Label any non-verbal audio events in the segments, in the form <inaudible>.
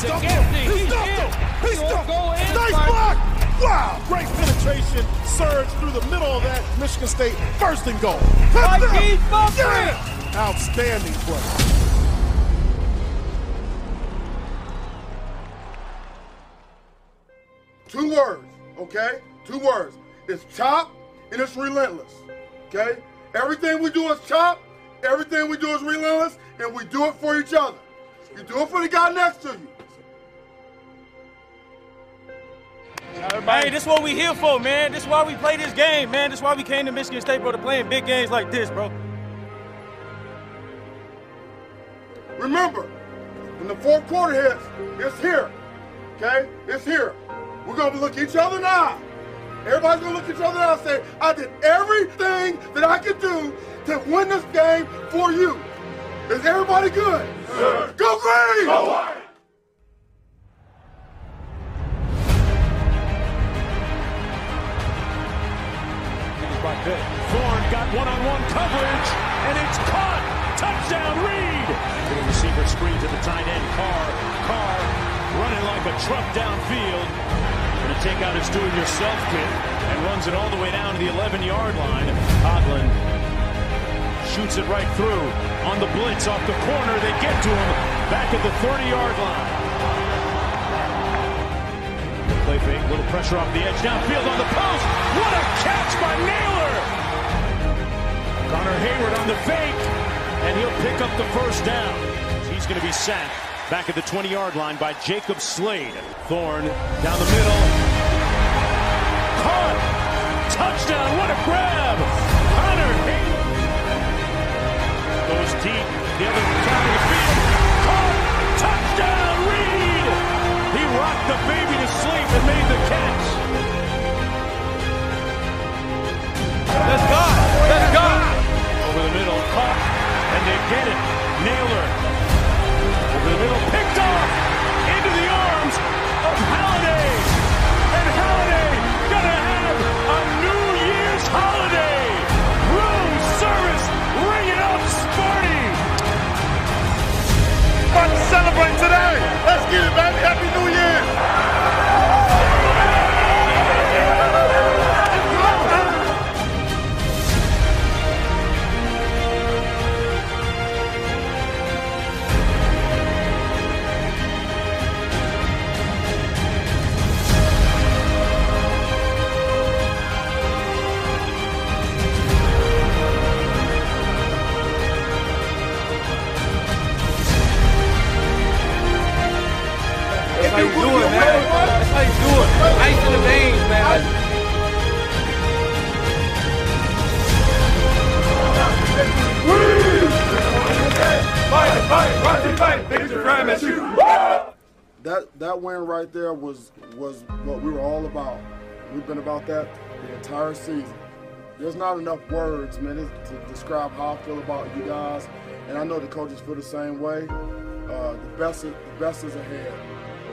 He stumped him! He stumped him! He stumped him! Nice block! Wow! Great penetration, surge through the middle of that. Michigan State first and goal. Touchdown! Yeah! Outstanding play. Two words, okay? Two words. It's chop and it's relentless, okay? Everything we do is chop, everything we do is relentless, and we do it for each other. You do it for the guy next to you. Hey, this is what we here for, man. This is why we play this game, man. This is why we came to Michigan State, bro, to play in big games like this, bro. Remember, when the fourth quarter hits, it's here. Okay? It's here. We're gonna look each other in the eye. Everybody's gonna look each other in the eye and say, I did everything that I could do to win this game for you. Is everybody good? Go green! Go white! Thorne got one-on-one coverage, and it's caught. Touchdown, Reed. The receiver screen to the tight end, Carr. Carr running like a truck downfield. Going to take out his do-it-yourself kit and runs it all the way down to the 11-yard line. Coughlin shoots it right through on the blitz off the corner. They get to him back at the 30-yard line. Play fake, little pressure off the edge, downfield on the post. What a catch by Nailor! Connor Heyward on the fake, and he'll pick up the first down. He's going to be sacked back at the 20-yard line by Jacob Slade. Thorne down the middle. Caught! Touchdown! What a grab! Connor Heyward goes deep. The other side of the field. Caught! Touchdown! Reed! He rocked the baby to sleep and made the catch. Let's go! Caught, and they get it. Nailor. Over the middle, picked off into the arms of Haladay. And Haladay gonna have a New Year's holiday. Room service, ring it up, Sparty. About to celebrate today. Let's get it, baby. Happy New Year. How you do it. Ice in the veins, man. That that win right there was was what we were all about. We've been about that the entire season. There's not enough words, man, to describe how I feel about you guys, and I know the coaches feel the same way. Uh, the best the best is ahead,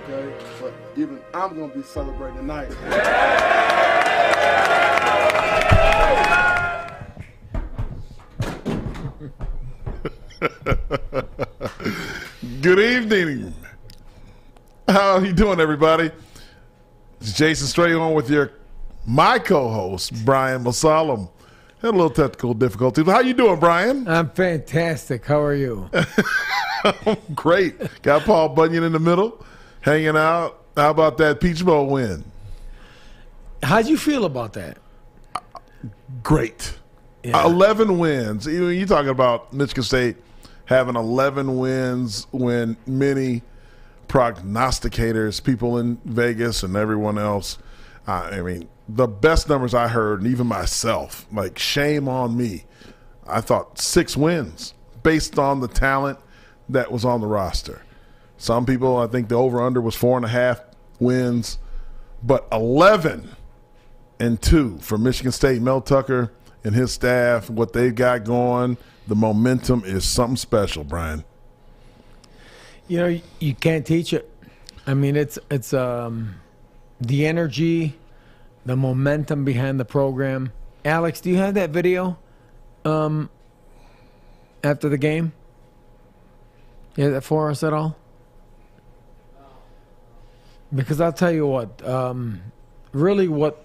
okay? But even I'm gonna be celebrating tonight. <laughs> Good evening. How are you doing, everybody? It's Jason Strayhorn with your my co-host Brian Mosallam. Had a little technical difficulty. How you doing, Brian? I'm fantastic. How are you? <laughs> Great. Got Paul Bunyan in the middle, hanging out. How about that Peach Bowl win? How'd you feel about that? Great. Yeah. 11 wins. You you talking about Michigan State having 11 wins when many prognosticators, people in Vegas and everyone else, uh, I mean, the best numbers I heard, and even myself, like shame on me. I thought six wins based on the talent that was on the roster. Some people, I think the over under was four and a half wins, but 11 and two for Michigan State. Mel Tucker and his staff, what they've got going, the momentum is something special, Brian. You know, you can't teach it. I mean, it's it's um, the energy, the momentum behind the program. Alex, do you have that video um, after the game? Have that for us at all? Because I'll tell you what, um, really, what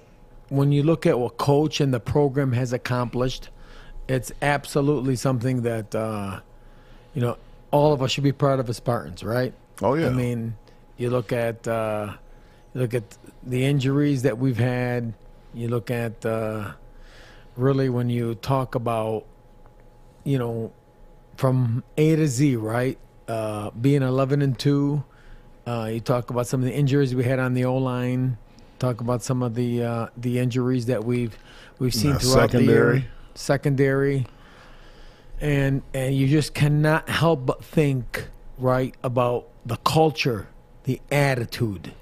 when you look at what coach and the program has accomplished, it's absolutely something that uh, you know all of us should be proud of as Spartans, right? Oh yeah. I mean, you look at uh, you look at the injuries that we've had. You look at uh, really when you talk about you know from A to Z, right? Uh, being 11 and two. Uh, you talk about some of the injuries we had on the O line. Talk about some of the uh, the injuries that we've we've seen Uh, throughout the year. Secondary, and and you just cannot help but think right about the culture, the attitude,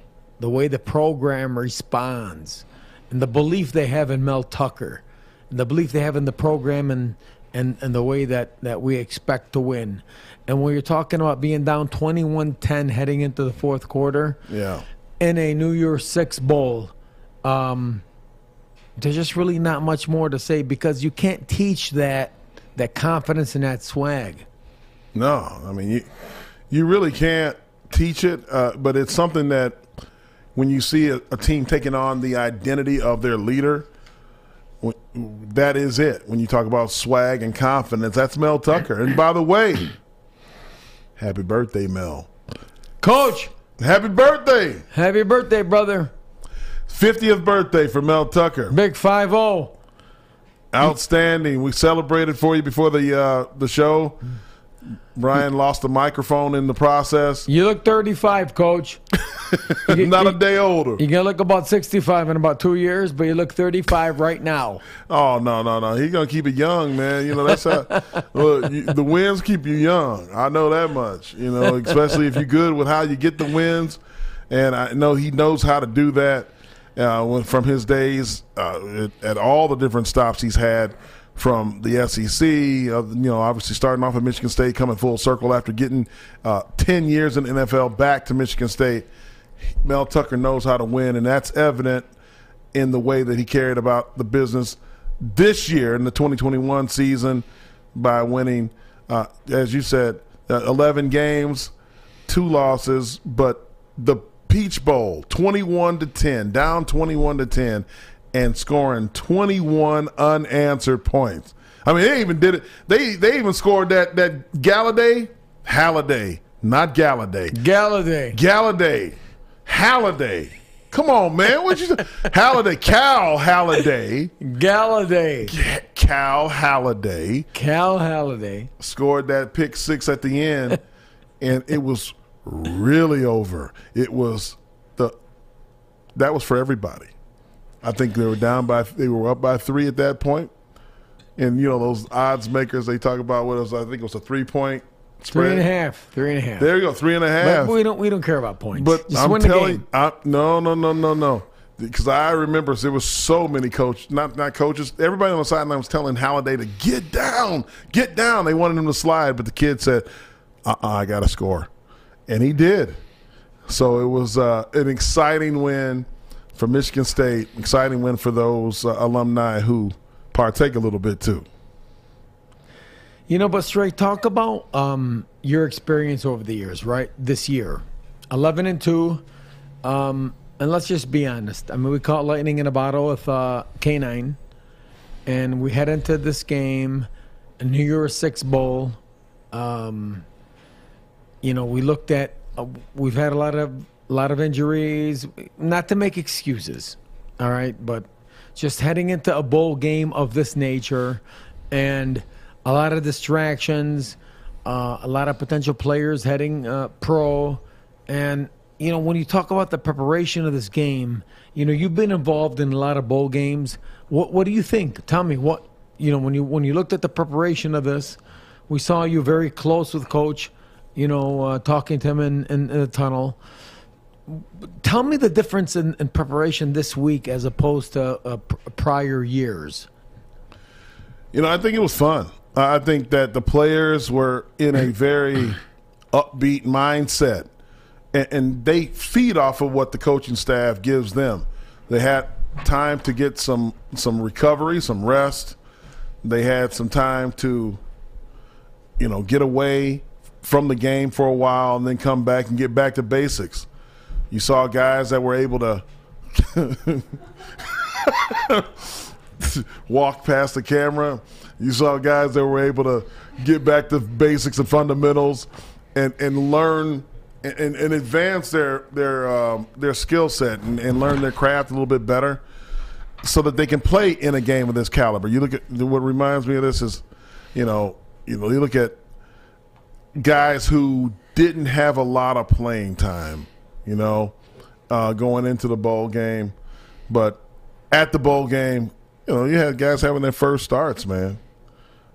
the way the program responds, and the belief they have in Mel Tucker, and the belief they have in the program, and and and the way that that we expect to win. And when you're talking about being down 21-10 heading into the fourth quarter, Yeah. in a New Year's Six bowl, um, there's just really not much more to say because you can't teach that that confidence and that swag. No, I mean you you really can't teach it, uh, but it's something that when you see a, a team taking on the identity of their leader, that is it. When you talk about swag and confidence, that's Mel Tucker. And by the way, happy birthday, Mel! Coach, Happy birthday, happy birthday, brother. 50th birthday for Mel Tucker. Big oh. 5 0. Outstanding. We celebrated for you before the uh, the show. Brian lost the microphone in the process. You look 35, coach. <laughs> You- Not a day older. You're going to look about 65 in about two years, but you look 35 right now. Oh no no no! He's gonna keep it young, man. You know that's how <laughs> look, you, the wins keep you young. I know that much. You know, especially if you're good with how you get the wins, and I know he knows how to do that. Uh, from his days uh, at all the different stops he's had from the SEC, uh, you know, obviously starting off at Michigan State, coming full circle after getting uh, ten years in the NFL back to Michigan State. Mel Tucker knows how to win, and that's evident in the way that he carried about the business this year in the 2021 season by winning, uh, as you said, uh, 11 games, two losses, but the Peach Bowl, 21 to 10, down 21 to 10, and scoring 21 unanswered points. I mean, they even did it. They they even scored that that Galladay, Haladay, not Galladay. Galladay. Galladay, Haladay. Come on, man. What you say? <laughs> Haladay, Cal Haladay, Galladay. Cal Haladay Cal Haladay. scored that pick six at the end, and it was really over. It was the that was for everybody. I think they were down by they were up by three at that point, and you know those odds makers they talk about what it was. I think it was a three point spread. Three and a half. Three and a half. There you go, three and a half. But we don't we don't care about points. But Just I'm win the telling game. I, no, no, no, no, no. Because I remember there was so many coaches, not not coaches. Everybody on the sideline was telling Haladay to get down, get down. They wanted him to slide, but the kid said, uh uh I got to score," and he did. So it was uh, an exciting win for Michigan State. Exciting win for those uh, alumni who partake a little bit too. You know, but straight talk about um, your experience over the years, right? This year, eleven and two, um, and let's just be honest. I mean, we caught lightning in a bottle with uh, K9, and we head into this game, a New Year's Six bowl. Um, you know, we looked at. Uh, we've had a lot of lot of injuries. Not to make excuses, all right, but just heading into a bowl game of this nature, and a lot of distractions, uh, a lot of potential players heading uh, pro, and you know when you talk about the preparation of this game, you know you've been involved in a lot of bowl games. What what do you think? Tell me what you know when you when you looked at the preparation of this. We saw you very close with coach. You know, uh, talking to him in, in, in the tunnel. Tell me the difference in, in preparation this week as opposed to uh, pr- prior years. You know, I think it was fun. I think that the players were in a very <clears throat> upbeat mindset, and, and, they feed off of what the coaching staff gives them. They had time to get some some recovery, some rest. They had some time to, you know, get away from the game for a while and then come back and get back to basics. You saw guys that were able to walk past the camera. You saw guys that were able to get back to basics and fundamentals and, and learn and, and advance their their um, their skill set and, and learn their craft a little bit better so that they can play in a game of this caliber. You look at what reminds me of this is, you know, you know, you look at guys who didn't have a lot of playing time, you know, uh, going into the bowl game, but at the bowl game, you know, you had guys having their first starts, man.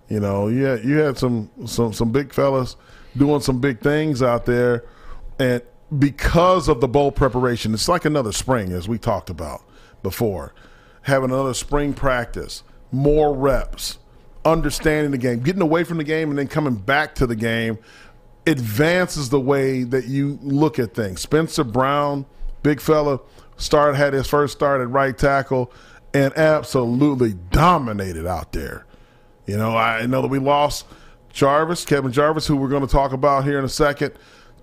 You know, you had, you had some some some big fellas doing some big things out there, and because of the bowl preparation, it's like another spring, as we talked about before. Having another spring practice, more reps, understanding the game, getting away from the game and then coming back to the game advances the way that you look at things. Spencer Brown, big fella, started had his first start at right tackle and absolutely dominated out there. You know, I know that we lost Jarvis, Kevin Jarvis, who we're going to talk about here in a second,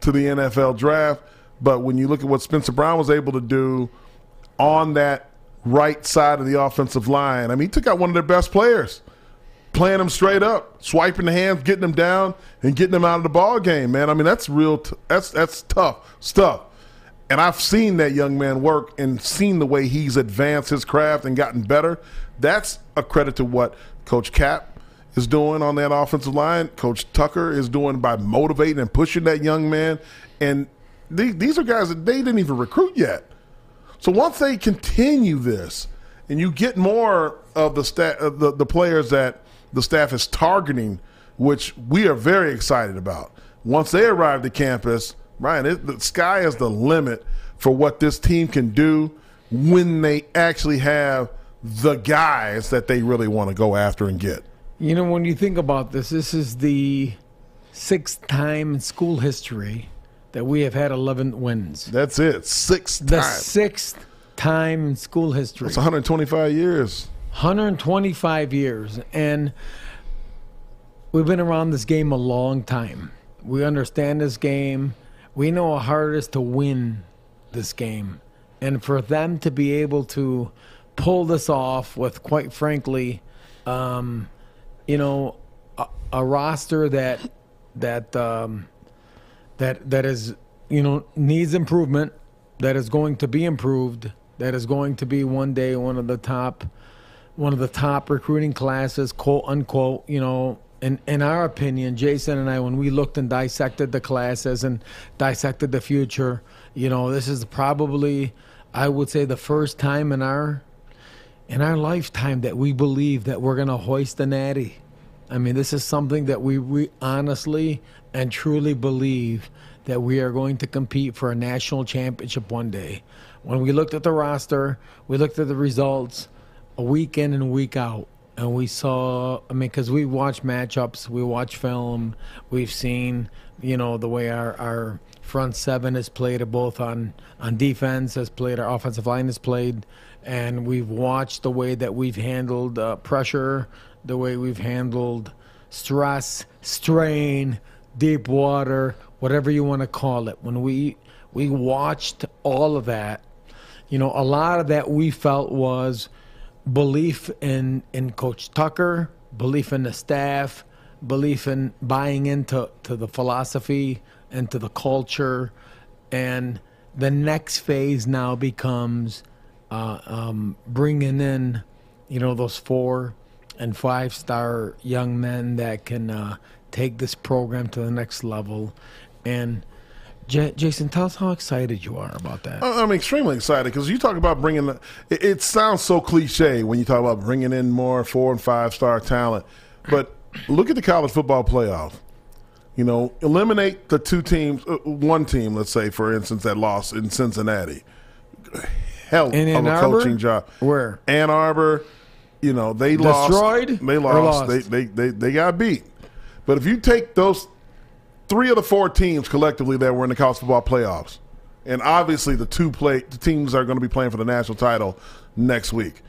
to the NFL draft. But when you look at what Spencer Brown was able to do on that right side of the offensive line. I mean, he took out one of their best players, playing them straight up, swiping the hands, getting them down, and getting them out of the ball game. Man, I mean, that's real. T- that's that's tough stuff. And I've seen that young man work and seen the way he's advanced his craft and gotten better. That's a credit to what Coach Cap is doing on that offensive line. Coach Tucker is doing by motivating and pushing that young man. And these are guys that they didn't even recruit yet. So once they continue this, and you get more of the sta- uh, the, the players that the staff is targeting, which we are very excited about. Once they arrive to campus, Ryan, it, the sky is the limit for what this team can do when they actually have the guys that they really want to go after and get. You know, when you think about this, this is the sixth time in school history that we have had 11 wins. That's it. Six The times. sixth time in school history. It's 125 years. 125 years. And we've been around this game a long time. We understand this game. We know how hard it is to win this game. And for them to be able to pull this off with, quite frankly, um, you know, a, a roster that that um, that that is you know needs improvement, that is going to be improved, that is going to be one day one of the top one of the top recruiting classes, quote unquote, you know, in, in our opinion, Jason and I, when we looked and dissected the classes and dissected the future, you know, this is probably, I would say, the first time in our in our lifetime that we believe that we're going to hoist the natty. I mean, this is something that we, we honestly and truly believe that we are going to compete for a national championship one day. When we looked at the roster, we looked at the results week in and week out, and we saw, I mean, because we watch matchups, we watch film, we've seen, you know, the way our, our front seven has played both on, on defense, has played, our offensive line has played, and we've watched the way that we've handled uh, pressure, the way we've handled stress, strain, deep water, whatever you want to call it. When we we watched all of that, you know, a lot of that we felt was belief in in Coach Tucker, belief in the staff, belief in buying into to the philosophy and to the culture, and the next phase now becomes uh, um, bringing in, you know, those four and five star young men that can uh, take this program to the next level. And J- Jason, tell us how excited you are about that. I'm extremely excited because you talk about bringing. The, it, it sounds so cliche when you talk about bringing in more four and five star talent, but look at the college football playoff. You know, eliminate the two teams, uh, one team, let's say, for instance, that lost in Cincinnati. Hell In of Ann a Arbor? coaching job. Where? Ann Arbor, you know, they Destroyed lost. They lost. lost? They, they they they got beat. But if you take those three of the four teams collectively that were in the college football playoffs, and obviously the two play the teams are going to be playing for the national title next week.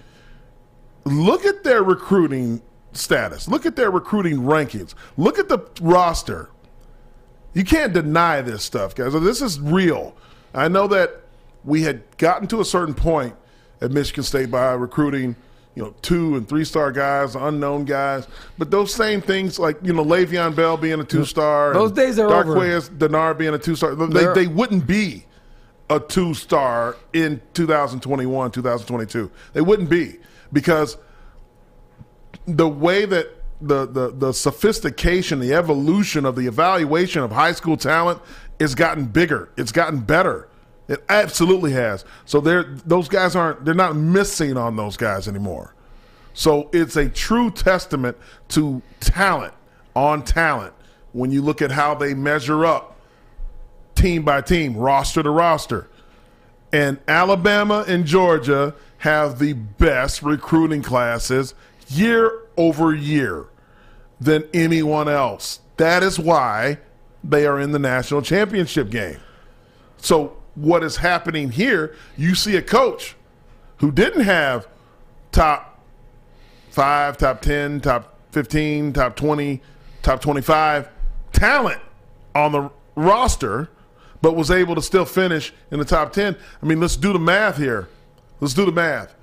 Look at their recruiting status. Look at their recruiting rankings. Look at the roster. You can't deny this stuff, guys. This is real. I know that we had gotten to a certain point at Michigan State by recruiting, you know, two and three star guys, unknown guys. But those same things, like you know, Le'Veon Bell being a two star, Those days are over. Darqueze Dennard being a two star, they, They're- they wouldn't be a two star in 2021, 2022. They wouldn't be because the way that the, the the sophistication, the evolution of the evaluation of high school talent has gotten bigger. It's gotten better. It absolutely has. So they're those guys aren't they're not missing on those guys anymore. So it's a true testament to talent on talent when you look at how they measure up team by team, roster to roster. And Alabama and Georgia have the best recruiting classes year over year than anyone else. That is why they are in the national championship game. So, what is happening here, you see a coach who didn't have top five, top 10, top 15, top 20, top 25 talent on the roster, but was able to still finish in the top 10. I mean, let's do the math here. Let's do the math.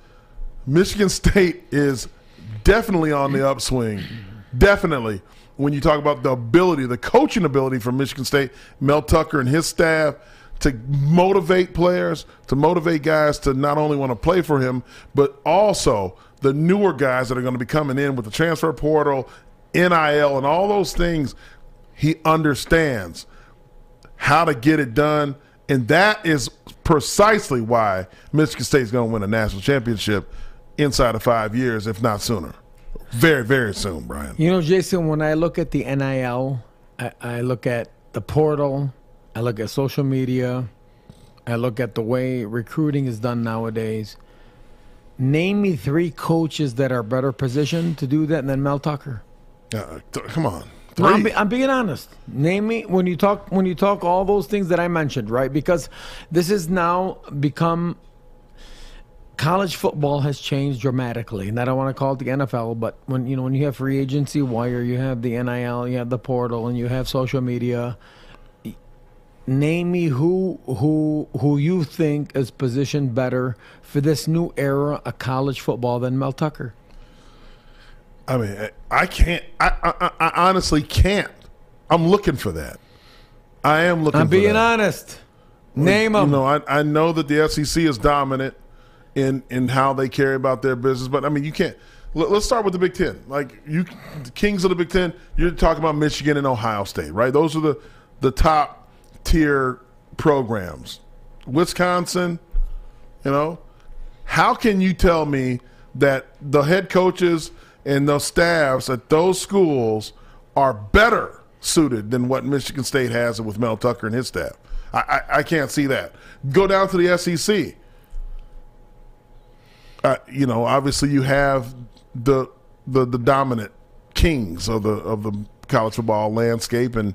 Michigan <laughs> State is definitely on the upswing. Definitely. When you talk about the ability, the coaching ability from Michigan State, Mel Tucker and his staff to motivate players, to motivate guys to not only want to play for him, but also the newer guys that are going to be coming in with the transfer portal, NIL, and all those things. He understands how to get it done. And that is precisely why Michigan State is going to win a national championship inside of five years, if not sooner. Very, very soon, Brian. You know, Jason, when I look at the NIL, I, I look at the portal, I look at social media, I look at the way recruiting is done nowadays. Name me three coaches that are better positioned to do that than Mel Tucker. Uh, th- come on. No, I'm, Three. be, I'm being honest. Name me when you talk when you talk all those things that I mentioned, right? Because this has now become college football has changed dramatically, and I don't want to call it the NFL, but when you know when you have free agency wire, you have the NIL, you have the portal, and you have social media. Name me who who who you think is positioned better for this new era of college football than Mel Tucker. I mean, I- can't. I, I, I honestly can't. I'm looking for that. I am looking for that. I'm being honest. Name them. You know, I, I know that the SEC is dominant in in how they carry about their business, but I mean, you can't. Let, us start with the Big Ten. Like you, the kings of the Big Ten. You're talking about Michigan and Ohio State, right? Those are the the top tier programs. Wisconsin, you know, how can you tell me that the head coaches and the staffs at those schools are better suited than what Michigan State has with Mel Tucker and his staff? I, I, I can't see that. Go down to the SEC. Uh, you know, obviously you have the the the dominant kings of the of the college football landscape, and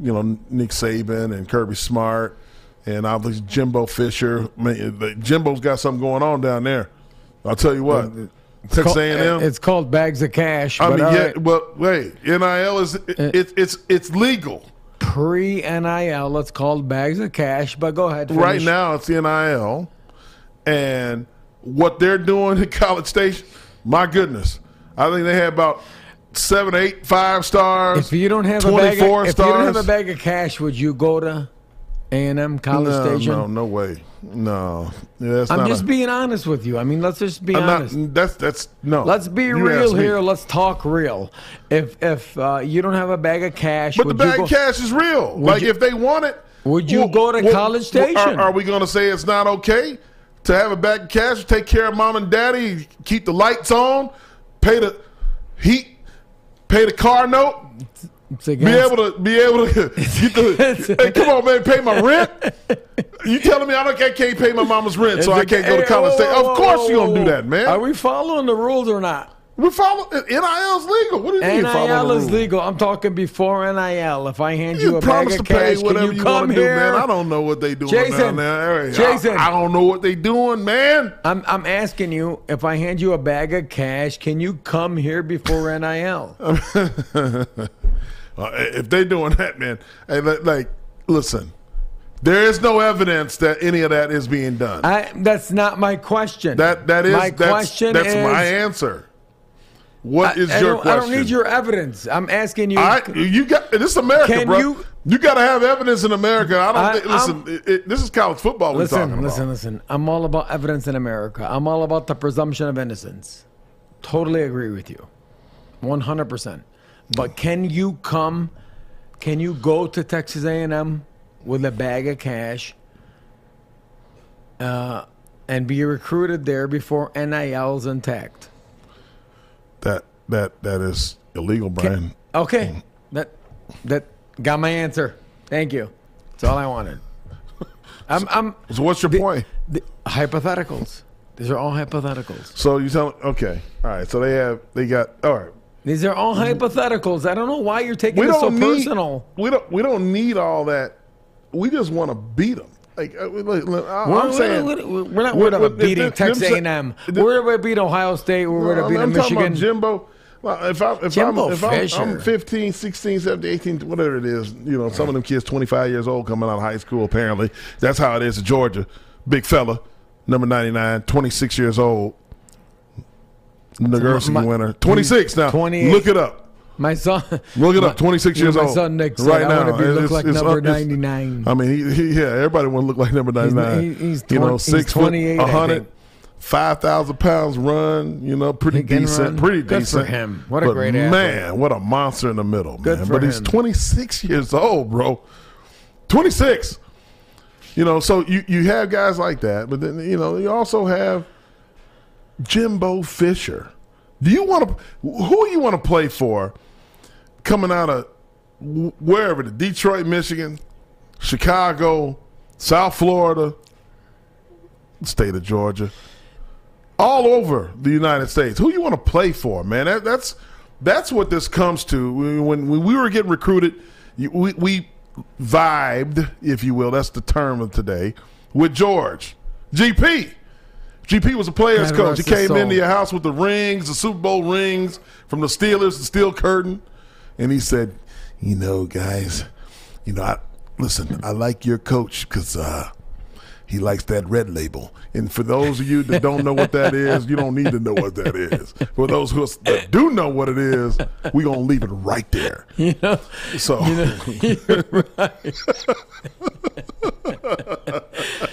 you know Nick Saban and Kirby Smart, and obviously Jimbo Fisher. Man, Jimbo's got something going on down there. I'll tell you what. Texas Call- A&M. It's called bags of cash. I but mean, yeah, right. but wait, NIL is it, it's it's it's legal pre NIL, let's call bags of cash. But go ahead. right now. It's the NIL, and what they're doing at <laughs> College Station. My goodness, I think they had about seven, eight, five stars. If you don't have a bag, of, if stars, you don't have a bag of cash, would you go to A and M College no, Station? no, no way, no. Yeah, that's I'm just a- being honest with you. I mean, let's just be I'm honest. not. That's that's no. Let's be real here. Let's talk real. If if uh, you don't have a bag of cash, But the bag go, of cash is real. Like you- if they want it, Would you go to College Station? Are, are we going to say it's not okay to have a bag of cash, take care of mom and daddy, keep the lights on, pay the heat, pay the car note? Be able to be able to get the. <laughs> hey, come on, man, pay my rent. You telling me I don't I can't pay my mama's rent, so I can't go to college? State? Of course you gonna do that, man. Are we following the rules or not? We follow NIL's legal. What do you mean NIL is legal. I'm talking before NIL. If I hand you, You a bag promise of to pay cash, whatever can you, you, come want to do, here? man. I don't know what they doing Jason, down there. Hey, Jason. I, I don't know what they doing, man. I'm I'm asking you. If I hand you a bag of cash, can you come here before NIL? <laughs> Uh, if they doing that, man, hey, like, listen, there is no evidence that any of that is being done. I, that's not my question. that that is my that's, question. that's is, my answer. What is I, I your question? I don't need your evidence. I'm asking you. I, you got this is America, Can bro. you- You, got to have evidence in America. I don't. I- think, listen, it, it- this is college football. we're talking listen, about. listen, listen. I'm all about evidence in America. I'm all about the presumption of innocence. Totally agree with you, 100. percent But can you come? Can you go to Texas A&M with a bag of cash? Uh, and be recruited there before NIL's intact. That that that is illegal, Brian. Okay, mm. that that got my answer. Thank you. That's all I wanted. <laughs> I'm, I'm So what's your point? the, hypotheticals. These are all hypotheticals. So you tell okay, all right. So they have they got all right. These are all mm-hmm. hypotheticals. I don't know why you're taking We this so need personal. we don't we don't need all that. We just want to beat them. Like uh, look, look, I- We're, I'm we're- saying, we're, we're not What- worried about beating Texas them- A&M. We're going to beat Ohio State. We're going to I'm, beat I'm talking Michigan. about Jimbo. Well, If I if Jimbo I'm if I'm, Fisher. I'm 15, 16, 17, 18, whatever it is, you know, some of them kids 25 years old coming out of high school. Apparently, that's how it is in Georgia. Big fella, number 99, 26 years old. Nagurski winner, 26 now. 28. Look it up. My son. Look it my- up. 26 you know, years my old. son Nick said, right I now. want to be look It's- like it's number it's- 99. I mean, he, he, yeah, everybody want to look like number 99. he- he's you know, six he's 28, foot, 100, 5,000 pounds run, you know, pretty decent. run. Pretty Good for decent. him. What a But great athlete. Man, what a monster in the middle, Good man. for but he's 26 years old, bro. 26. You know, so you, you have guys like that, but then, you know, you also have Jimbo Fisher. Do you want to, who you want to play for coming out of wherever, the Detroit, Michigan, Chicago, South Florida, state of Georgia, all over the United States. Who you want to play for, man? That, that's that's what this comes to. When, when we were getting recruited, we, we vibed, if you will. That's the term of today with George GP. GP was a players coach. He came soul. into your house with the rings, the Super Bowl rings from the Steelers, the steel curtain, and he said, "You know, guys, you know, I, listen, I like your coach because uh, he likes that red label. And for those of you that don't know what that is, you don't need to know what that is. For those who that do know what it is, we're gonna leave it right there. <laughs> You know, So <laughs> you're right. <laughs>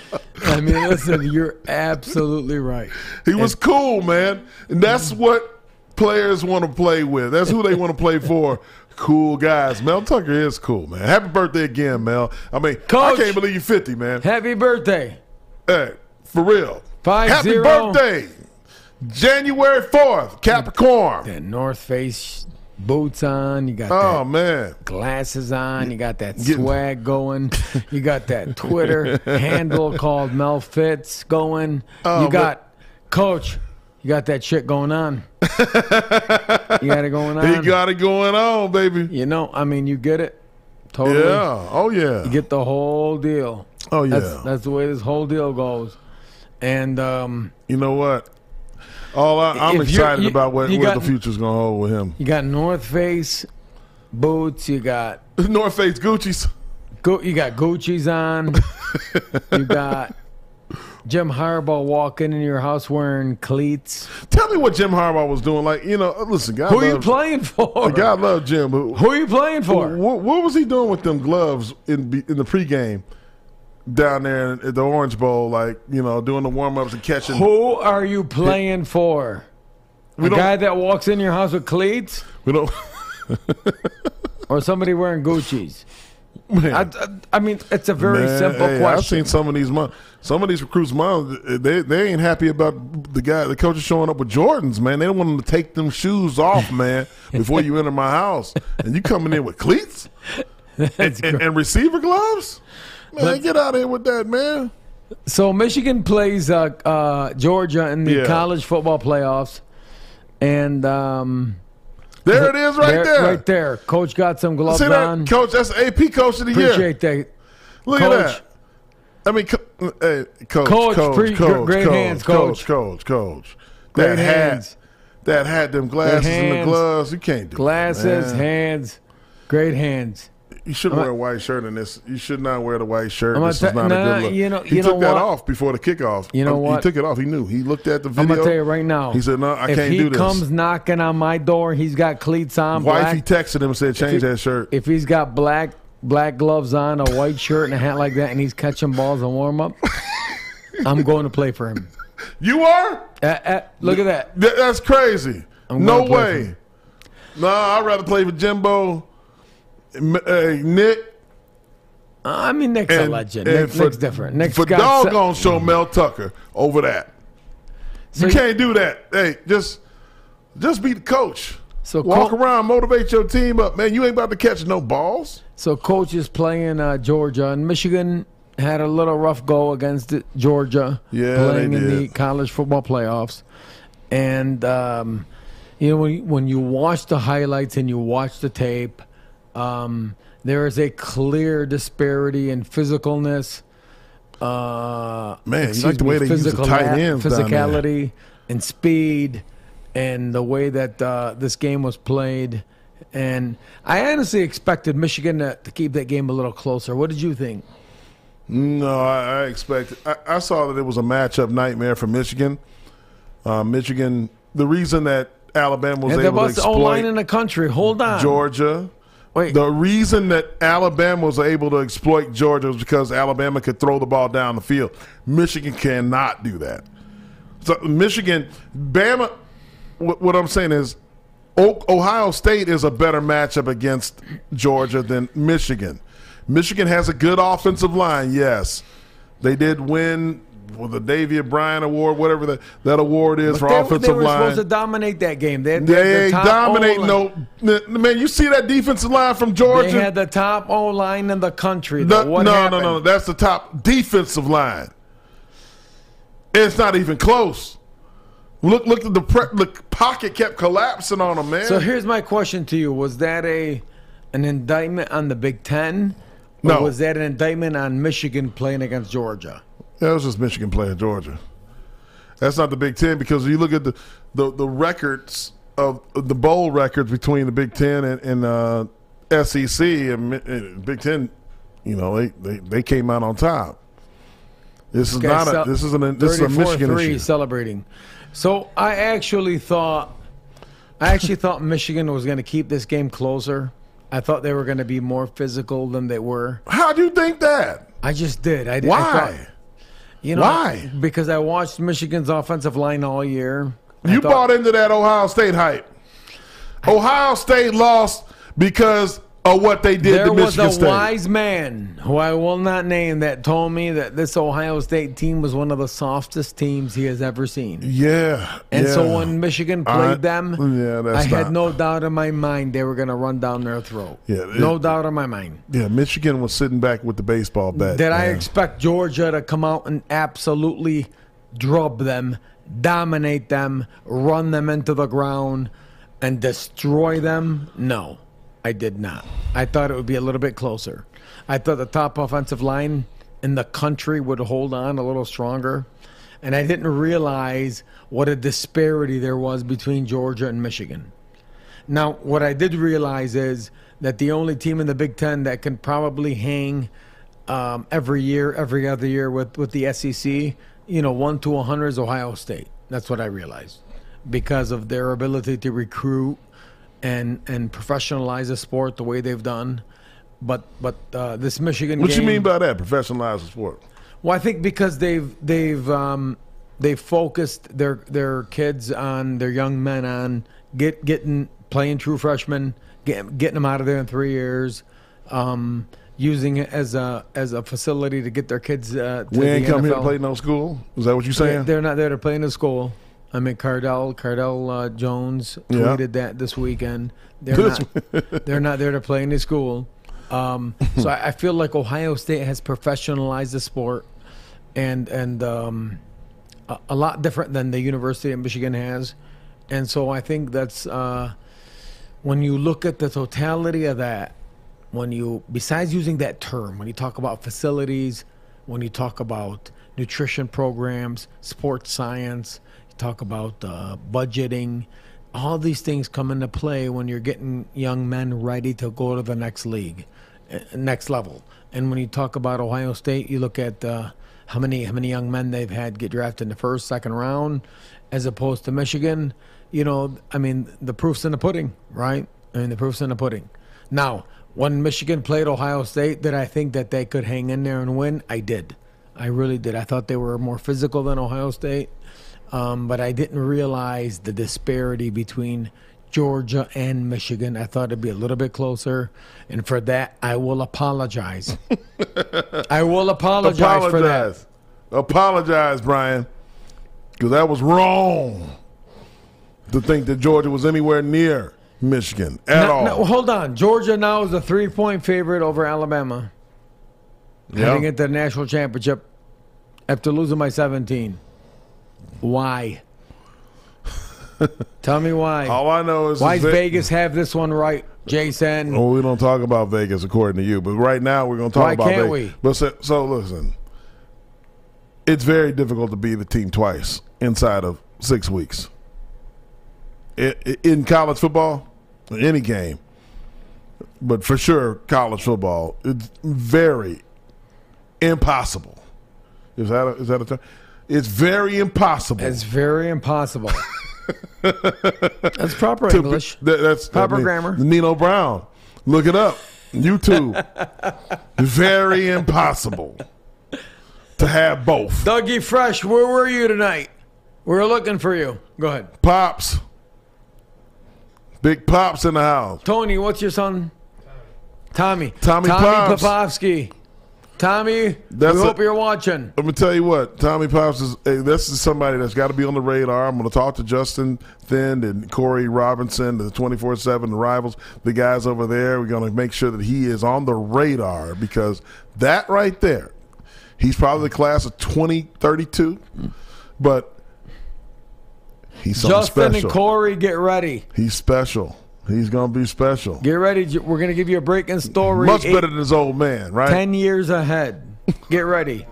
I mean, listen, you're absolutely right. he was cool, man. And that's mm-hmm. what players want to play with. That's who they want to play for. Cool guys. Mel Tucker is cool, man. Happy birthday again, Mel. I mean, Coach. I can't believe you're 50, man. Happy birthday. Hey, for real. Five Happy zero. birthday. January 4th, Capricorn. That North Face boots on. You got Oh, man. glasses on. You got that swag going. <laughs> You got that Twitter handle called Mel Fitz going. Oh, you got Coach. You got that shit going on. <laughs> you got it going on. He got it going on, baby. you know, I mean, you get it. Totally. Yeah. Oh, yeah. You get the whole deal. Oh, yeah. That's, that's the way this whole deal goes. And um, You know what? All I, I'm If excited you- about what, what got- the future's going to hold with him. you got North Face boots. You got <laughs> North Face Gucci's. Go, you got Gucci's on. <laughs> you got Jim Harbaugh walking in your house wearing cleats. Tell me what Jim Harbaugh was doing. Like, you know, listen, God Who are you playing for? <laughs> God love Jim, Who are you playing for? what, what was he doing with them gloves in in the pregame down there at the Orange Bowl? Like, you know, doing the warm ups and catching. Who are you playing for? we A guy that walks in your house with cleats we don't. <laughs> or somebody wearing Gucci's? Man. I, I, I mean, it's a very Man, simple hey, I've seen some of these mom, some of these recruits' moms. They they ain't happy about the guy, the coaches showing up with Jordans. Man, they don't want them to take them shoes off, man, <laughs> before you enter my house, and you coming in with cleats <laughs> and, and, and receiver gloves. Man, get out of here with that, man. So Michigan plays uh, uh, Georgia in the Yeah. college football playoffs, and um, There it is, right there. right there. Coach got some gloves See on. coach? That's AP coach of the year. Appreciate that. Look Coach. at that. I mean, co- hey, coach, Coach, coach, pre- coach, great coach, hands, coach, coach. coach, coach. Great that hands. hat, that hat, them glasses and the hands. gloves. You can't do Glasses, That, hands, great hands. You should wear a- white shirt in this. You should not wear the white shirt. I'm This is tell- not a good look. you know- he you took know that what? off before the kickoff. You know Um, what? He took it off. He knew. He looked at the video. I'm gonna tell you right now. He said, "No, I can't he do this." If he comes knocking on my door, he's got cleats on. Wifey black, texted him and said, "Change he- that shirt." if he's got black black gloves on, a white shirt, and a hat like that, and he's catching balls in warm up, <laughs> I'm going to play for him. you are? Uh, uh, look at that. Th- that's crazy. No gonna play for way. Nah, I'd rather play for Jimbo, M- uh, Nick, I mean, Nick's a legend. Nick, for, Nick's different. Nick's for got doggone show Mel Tucker over that. So you can't do that. Hey, just just be the coach. So walk around, motivate your team up, man. You ain't about to catch no balls. So coach is playing uh, Georgia, and Michigan had a little rough go against Georgia, Yeah, playing in the college football playoffs. And um, you know when you, when you watch the highlights and you watch the tape, um, there is a clear disparity in physicalness. Uh, Man, you like the way me, they use the tight ends physicality and speed, and the way that uh, this game was played. And I honestly expected Michigan to, to keep that game a little closer. What did you think? No, I, I expected. I, I saw that it was a matchup nightmare for Michigan. Uh, Michigan. The reason that Alabama was And able to the O line exploit in the country. Hold on. Georgia. Wait. The reason that Alabama was able to exploit Georgia was because Alabama could throw the ball down the field. Michigan cannot do that. So Michigan, Bama. What, what I'm saying is, Ohio State is a better matchup against Georgia than Michigan. Michigan has a good offensive line. Yes, they did win with the Davia Bryan Award, whatever the, that award is But for they, offensive they were line. supposed to dominate that game. They, They the ain't top dominate no man. You see that defensive line from Georgia? They had the top O line in the country. No. What no, no, happened? no, That's the top defensive line. It's not even close. Look, look at the pre- the pocket kept collapsing on them, man. So here's my question to you: Was that a an indictment on the Big Ten? Or No. Was that an indictment on Michigan playing against Georgia? That was just Michigan playing Georgia. That's not the Big Ten because you look at the the, the records of the bowl records between the Big Ten and, and uh, SEC and, and Big Ten. You know, they, they, they came out on top. This is Okay, not so a this is an this is a Michigan 34-3 issue. celebrating. So I actually thought, I actually thought Michigan was going to keep this game closer. I thought they were going to be more physical than they were. How do you think that? I just did. I, I Why? thought, you know, Why? Because I watched Michigan's offensive line all year. You thought- bought into that Ohio State hype. Ohio State lost because of what they did There to was a State. wise man who I will not name that told me that this Ohio State team was one of the softest teams he has ever seen. yeah, And so when Michigan I- played them, yeah, that's I had not- no doubt in my mind they were going to run down their throat. Yeah, it- no doubt in my mind. yeah, Michigan was sitting back with the baseball bat. Did I expect Georgia to come out and absolutely drub them, dominate them, run them into the ground, and destroy them? No, I did not. I thought it would be a little bit closer. I thought the top offensive line in the country would hold on a little stronger. And I didn't realize what a disparity there was between Georgia and Michigan. Now, what I did realize is that the only team in the Big Ten that can probably hang um, every year, every other year with, with the SEC, you know, one to 100 is Ohio State. That's what I realized because of their ability to recruit and and professionalize the sport the way they've done. But but uh, this Michigan What do you mean by that? Professionalize the sport. well, I think because they've they've um, they've focused their their kids on their young men on get getting playing true freshmen, get, getting them out of there in three years. Um, using it as a as a facility to get their kids. Uh, to We ain't come here to play no school. Is that what you're saying? They're not there to play in the school. I mean, Cardale Cardale uh, Jones Yeah. tweeted that this weekend. They're not they're not there to play in the school. Um, so I, I feel like Ohio State has professionalized the sport, and and um, a, a lot different than the University of Michigan has. And so I think that's uh, when you look at the totality of that, when you besides using that term, when you talk about facilities, when you talk about nutrition programs, sports science, talk about uh, budgeting, all these things come into play when you're getting young men ready to go to the next league, uh, next level. And when you talk about Ohio State, you look at uh, how many how many young men they've had get drafted in the first, second round, as opposed to Michigan. You know, I mean, the proof's in the pudding, right? I mean, the proof's in the pudding. Now, when Michigan played Ohio State, did I think that they could hang in there and win? I did. I really did. I thought they were more physical than Ohio State, um, but I didn't realize the disparity between Georgia and Michigan. I thought it'd be a little bit closer, and for that, I will apologize. <laughs> I will apologize, for that. Apologize. Apologize, Brian. Because that was wrong to think that Georgia was anywhere near Michigan at Now- all. now, hold on. Georgia now is a three-point favorite over Alabama, Yeah. heading into the national championship after losing by 17. Why? <laughs> Tell me why. all I know is Why is does Vegas have this one right, Jason? Well, we don't talk about Vegas according to you, but right now we're going to talk Why about can't Vegas. we? But so, so listen, it's very difficult to be the team twice inside of six weeks. In college football, any game, but for sure college football, it's very impossible. Is that a, is that a term? It's very impossible. It's very impossible. <laughs> That's proper to be- English. that- that's Proper I mean, grammar. Nino Brown. Look it up. YouTube. <laughs> Very impossible to have both. Dougie Fresh, where were you tonight? We were looking for you. Go ahead. Pops. Big pops in the house. Tony, what's your son? Tommy. Tommy Tommy Pops. Popovsky. Tommy, That's we a- hope you're watching. Let me tell you what, Tommy Pops is. Hey, this is somebody that's got to be on the radar. I'm going to talk to Justin Thind and Corey Robinson, the 24 7 rivals, the guys over there. We're going to make sure that he is on the radar because that right there, he's probably the class of 2032, but he's something special. Justin special. and Corey, get ready. he's special. He's going to be special. Get ready. We're going to give you a breaking story. Much eight- better than his old man, right? 10 years ahead. Get ready.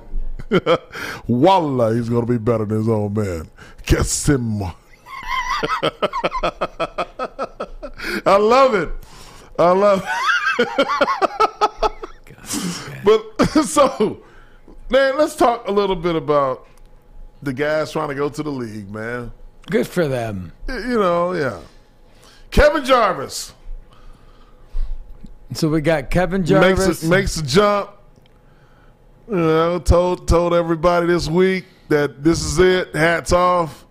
<laughs> Wallah, he's going to be better than his old man. Guess him. <laughs> I love it. I love it. <laughs> but so, man, let's talk a little bit about the guys trying to go to the league, man. Good for them. You know, yeah. Kevin Jarvis So we got Kevin Jarvis. makes a, makes a jump. You know, told told everybody this week that this is it. Hats off.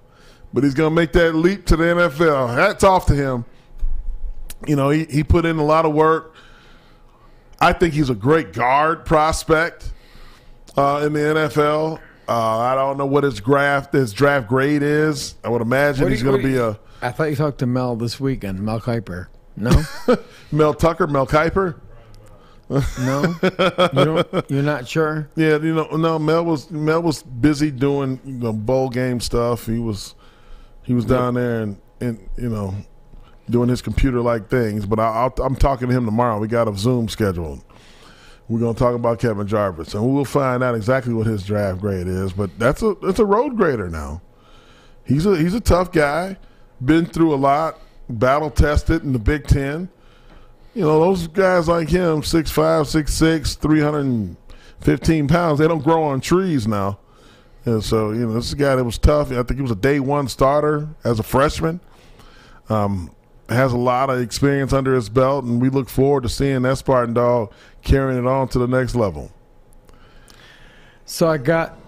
But he's gonna make that leap to the NFL. Hats off to him. You know, he, he put in a lot of work. I think he's a great guard prospect uh, in the NFL. Uh, I don't know what his draft his draft grade is. I would imagine he's going to be a I thought you talked to Mel this weekend, Mel Kiper. No? <laughs> Mel Tucker, Mel Kiper. No? You you're not sure? Yeah, you know, no. Mel was Mel was busy doing you know, bowl game stuff. He was he was down there and, and you know doing his computer like things. But I, I'll, I'm talking to him tomorrow. We got a Zoom scheduled. We're gonna talk about Kevin Jarvis, and we'll find out exactly what his draft grade is. But that's a that's a road grader now. He's a he's a tough guy. Been through a lot. Battle tested in the Big Ten you know, those guys like him, 6'5", 6'6", 315 pounds, they don't grow on trees now. And so, you know, this is a guy that was tough. I think he was a day one starter as a freshman. Um, has a lot of experience under his belt, and we look forward to seeing that Spartan dog carrying it on to the next level. So I got,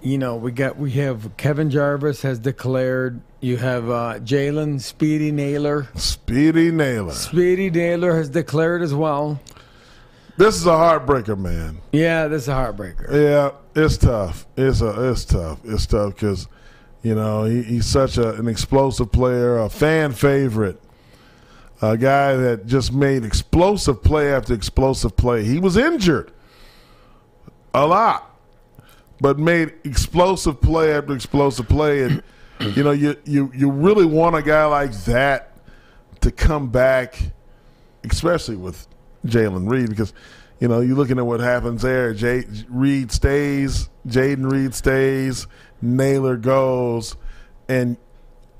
you know, we got we have Kevin Jarvis has declared. You have uh, Jalen Speedy Nailor. Speedy Nailor. Speedy Nailor has declared as well. This is a heartbreaker, man. Yeah, this is a heartbreaker. Yeah, it's tough. It's a it's tough. It's tough because you know he, he's such a, an explosive player, a fan favorite, a guy that just made explosive play after explosive play. He was injured a lot, but made explosive play after explosive play, and <clears throat> you know you you you really want a guy like that to come back, especially with Jalen Reed because you know you're looking at what happens there. Jay Reed stays, Jayden Reed stays, Nailor goes, and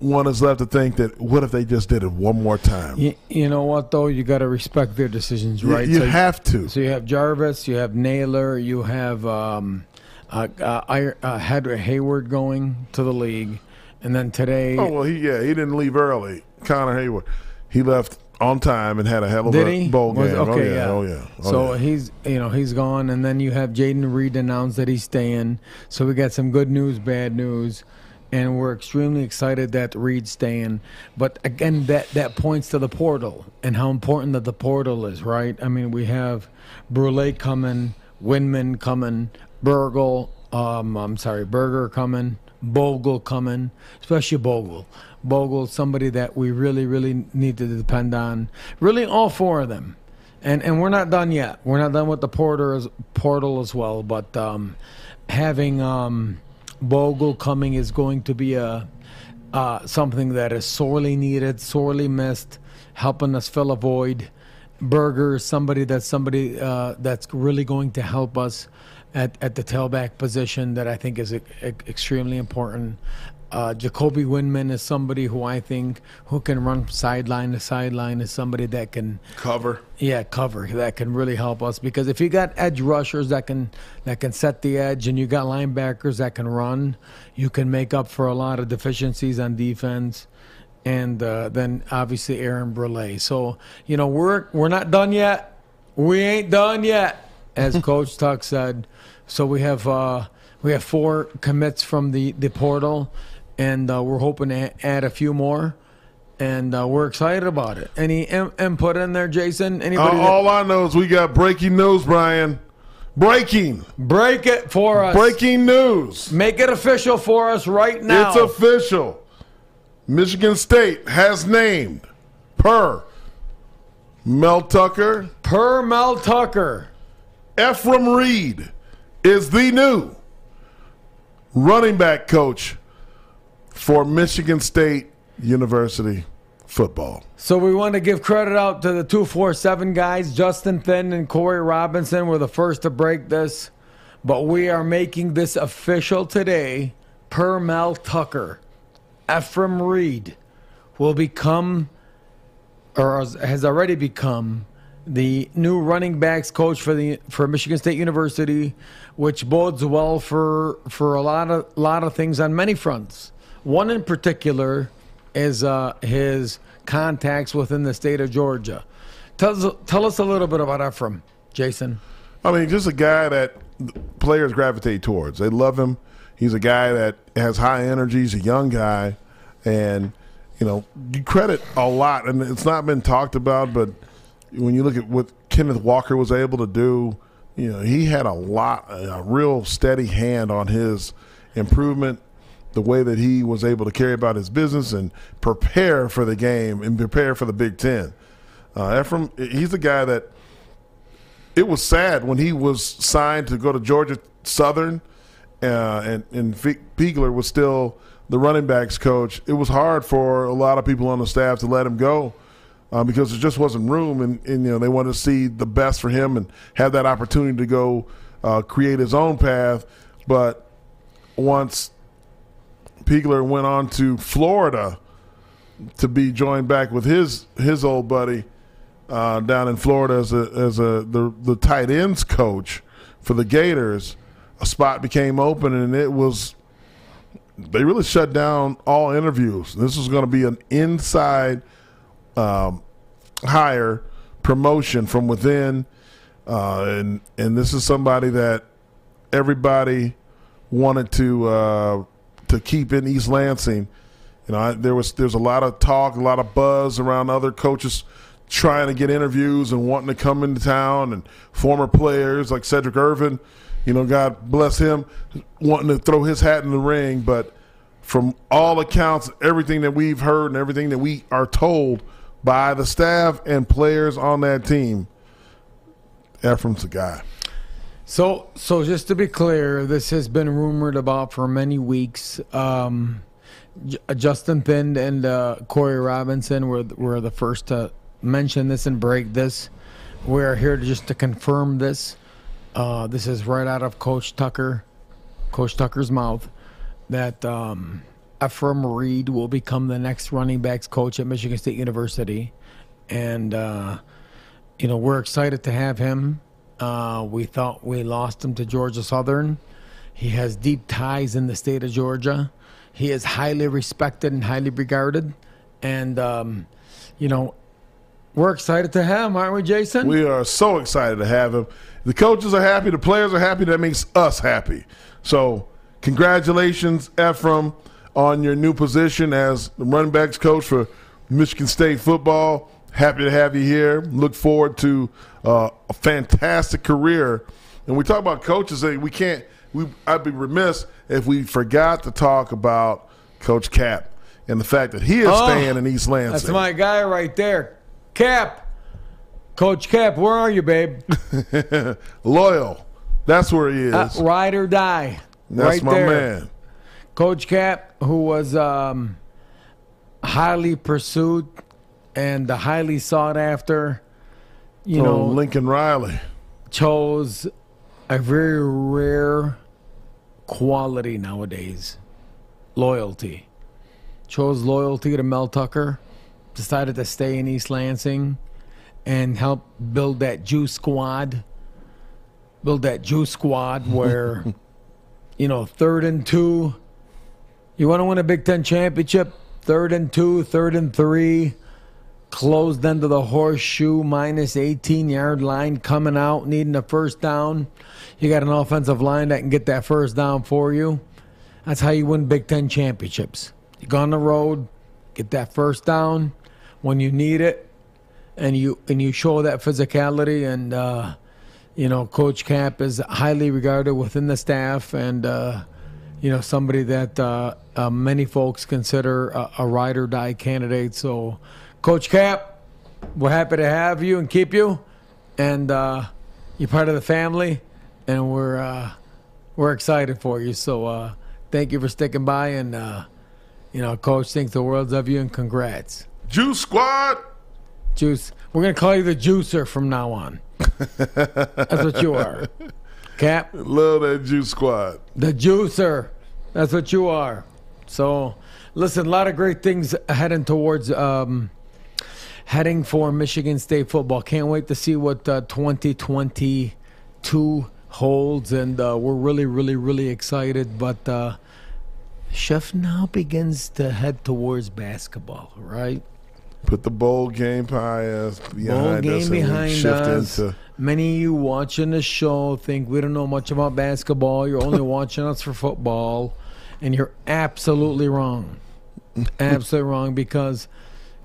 one is left to think that what if they just did it one more time? You, you know what though? You got to respect their decisions, right? You, So- have to. So you have Jarvis, you have Nailor, you have um, uh, uh, I- uh, Heyward going to the league, and then today, Oh well, he yeah he didn't leave early. Connor Heyward, he left on time and had a hell of did a he? bowl Was- game. okay, oh yeah, yeah. oh yeah. Oh, so yeah. he's you know he's gone, and then you have Jayden Reed announce that he's staying. So we got some good news, bad news, and we're extremely excited that Reed's staying. But again, that that points to the portal and how important that the portal is, right? I mean, we have Brule coming, Windmon coming, Burgle. Um, I'm sorry, Berger coming, Bogle coming, especially Bogle. Bogle, somebody that we really, really need to depend on. Really, all four of them. And and we're not done yet. We're not done with the porter as, portal as well. But um, having um, Bogle coming is going to be a uh, something that is sorely needed, sorely missed, helping us fill a void. Berger somebody that's somebody uh, that's really going to help us at, at the tailback position that I think is e- e- extremely important. Uh, Jacoby Windmon is somebody who I think who can run sideline to sideline is somebody that can cover. yeah, cover that can really help us because if you got edge rushers that can that can set the edge and you got linebackers that can run, you can make up for a lot of deficiencies on defense. And uh, then obviously Aaron Brule. So you know we're we're not done yet. We ain't done yet, as <laughs> Coach Tuck said. So we have uh, we have four commits from the the portal, and uh, we're hoping to add a few more and uh, we're excited about it. Any in- input in there, Jason? Uh, Anybody? that- all I know is we got breaking news, Brian. Breaking, break it for us. breaking news. Make it official for us right now. It's official. Michigan State has named per Mel Tucker, per Mel Tucker. Effrem Reed is the new running back coach for Michigan State University football. So we want to give credit out to the two four seven guys. Justin Thind and Corey Robinson were the first to break this, but we are making this official today. Per Mel Tucker, Effrem Reed will become, or has already become, the new running backs coach for the for Michigan State University, which bodes well for for a lot of lot of things on many fronts. One in particular is uh, his contacts within the state of Georgia. Tell us, tell us a little bit about Effrem, Jason. I mean, just a guy that players gravitate towards. They love him. He's a guy that has high energy. He's a young guy, and you know, you credit a lot, and it's not been talked about. But when you look at what Kenneth Walker was able to do, you know, he had a lot, a real steady hand on his improvement. The way that he was able to carry about his business and prepare for the game and prepare for the Big Ten. Uh, Effrem, he's the guy that it was sad when he was signed to go to Georgia Southern, uh, and and Peagler was still the running backs coach. It was hard for a lot of people on the staff to let him go uh, because there just wasn't room, and, and you know they wanted to see the best for him and have that opportunity to go uh, create his own path. But once Peagler went on to Florida to be joined back with his his old buddy uh, down in Florida as a as a the the tight ends coach for the Gators, a spot became open and it was they really shut down all interviews. This was going to be an inside um, hire promotion from within, uh, and and this is somebody that everybody wanted to uh, to keep in East Lansing. You know, I, there was there's a lot of talk, a lot of buzz around other coaches trying to get interviews and wanting to come into town, and former players like Cedric Irvin, you know, God bless him, wanting to throw his hat in the ring. But from all accounts, everything that we've heard and everything that we are told by the staff and players on that team, Effrem's the guy. So, so just to be clear, this has been rumored about for many weeks. Um, J- Justin Thind and uh, Corey Robinson were were the first to mention this and break this. We're here to just to confirm this. Uh, this is right out of Coach Tucker, Coach Tucker's mouth, that um, Effrem Reed will become the next running backs coach at Michigan State University, and uh, you know we're excited to have him. Uh, we thought we lost him to Georgia Southern. He has deep ties in the state of Georgia. He is highly respected and highly regarded, and um, you know we're excited to have him, aren't we, Jason? We are so excited to have him. The coaches are happy, the players are happy. That makes us happy. So, congratulations, Effrem, on your new position as the running backs coach for Michigan State football. Happy to have you here. Look forward to uh, a fantastic career. And we talk about coaches. eh, We can't. We I'd be remiss if we forgot to talk about Coach Cap and the fact that he is Oh, staying in East Lansing. That's my guy right there, Cap. Coach Cap, where are you, babe? <laughs> Loyal. That's where he is. Uh, ride or die. That's right my there. man. Coach Cap, who was um, highly pursued and highly sought after, you know, Lincoln Riley. chose a very rare quality nowadays loyalty. Chose loyalty to Mel Tucker, decided to stay in East Lansing and help build that Jew squad. Build that Jew squad <laughs> where, you know, third and two. You want to win a Big Ten championship? Third and two, third and three. Closed into the horseshoe minus 18 yard line coming out needing a first down. You got an offensive line that can get that first down for you. That's how you win big ten championships. You go on the road get that first down when you need it and you and you show that physicality and uh, you know coach cap is highly regarded within the staff and uh, you know somebody that uh, uh, many folks consider a, a ride or die candidate. So coach cap we're happy to have you and keep you. And uh, you're part of the family and we're uh, we're excited for you. So uh, thank you for sticking by and uh, you know coach thinks the world of you and congrats. Juice Squad. juice. We're gonna call you the juicer from now on. <laughs> That's what you are cap Love that Juice Squad. The juicer. That's what you are. So, listen, a lot of great things heading towards um, heading for Michigan State football. Can't wait to see what uh, 2022 holds, and uh, we're really, really, really excited. But uh, Chef now begins to head towards basketball, right? Put the bowl game Bowl behind game us behind shift us. into Many of you watching the show think we don't know much about basketball. You're only <laughs> watching us for football, and you're absolutely wrong. absolutely wrong because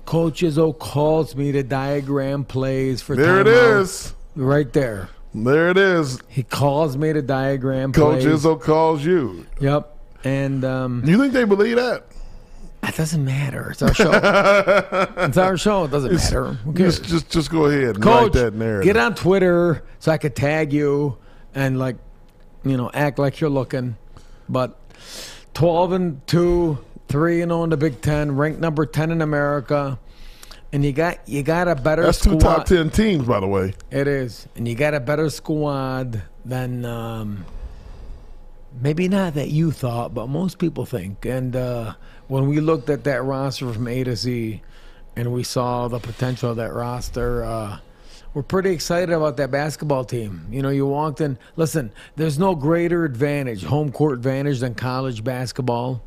Coach Izzo calls me to diagram plays for There it timeout. is. right there. There it is. He calls me to diagram plays. Coach plays. Izzo calls you. Yep, and um, You think they believe that? That doesn't matter. It's our show. <laughs> it's our show. It doesn't matter. Who cares? Just, just, just go ahead and Coach, write that narrative. get on Twitter so I could tag you and like, you know, act like you're looking. But twelve and two, three and zero in the Big Ten, ranked number ten in America, and you got you got a better That's two top ten teams, by the way. It is, and you got a better squad than um, maybe not that you thought, but most people think. And uh, when we looked at that roster from A to Z, and we saw the potential of that roster, uh, we're pretty excited about that basketball team. You know, you walked in. Listen, there's no greater advantage, home court advantage, than college basketball,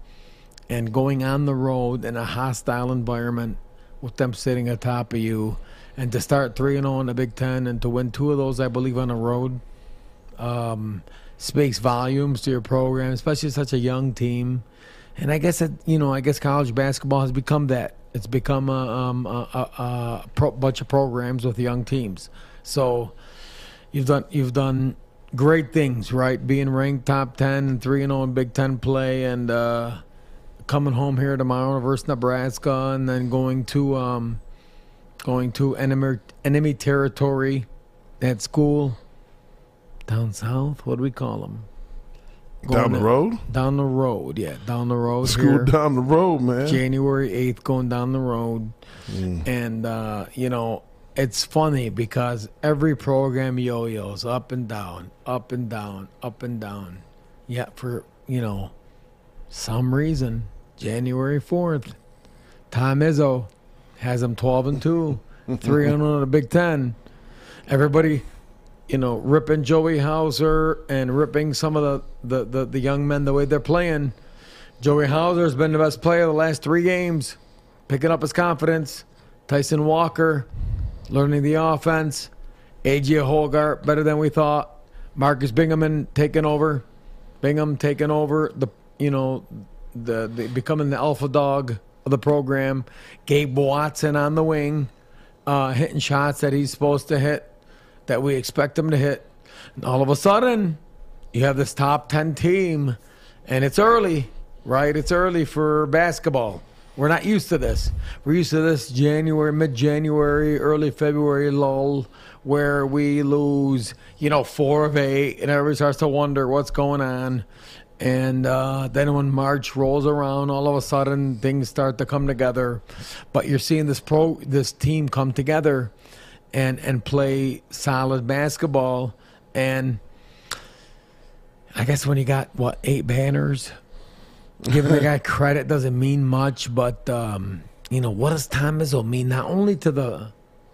and going on the road in a hostile environment with them sitting atop of you, and to start three and zero in the Big Ten, and to win two of those, I believe, on the road, um, speaks volumes to your program, especially such a young team. And I guess it, you know, I guess college basketball has become that. It's become a, um, a, a, a pro- bunch of programs with young teams. So you've done you've done great things, right? Being ranked top ten and three and zero in Big Ten play, and uh, coming home here to tomorrow versus Nebraska, and then going to um, going to enemy enemy territory at school down south. What do we call them? Down the road? Down the road, yeah, down the road. School here. down the road, man. January 8th going down the road. And, uh, you know, it's funny because every program yo yos up and down, up and down, up and down. Yeah, for, you know, some reason, January 4th, Tom Izzo has them 12 and 2, 3 on the Big Ten. Everybody, you know, ripping Joey Hauser and ripping some of the, the, the, the young men the way they're playing. Joey Hauser's been the best player the last three games, picking up his confidence. Tyson Walker learning the offense. AJ Hoggard better than we thought. Marcus Binghamon taking over. Bingham taking over the you know the, the becoming the alpha dog of the program. Gabe Watson on the wing, uh, hitting shots that he's supposed to hit, that we expect them to hit. And all of a sudden, you have this top 10 team, and it's early, right? It's early for basketball. We're not used to this. We're used to this January, mid January, early February lull where we lose, you know, four of eight, and everybody starts to wonder what's going on. And uh, then when March rolls around, all of a sudden things start to come together. But you're seeing this pro, this team come together, and and play solid basketball. And I guess when you got what eight banners, giving the guy credit doesn't mean much. But um, you know what does Tom Izzo mean? Not only to the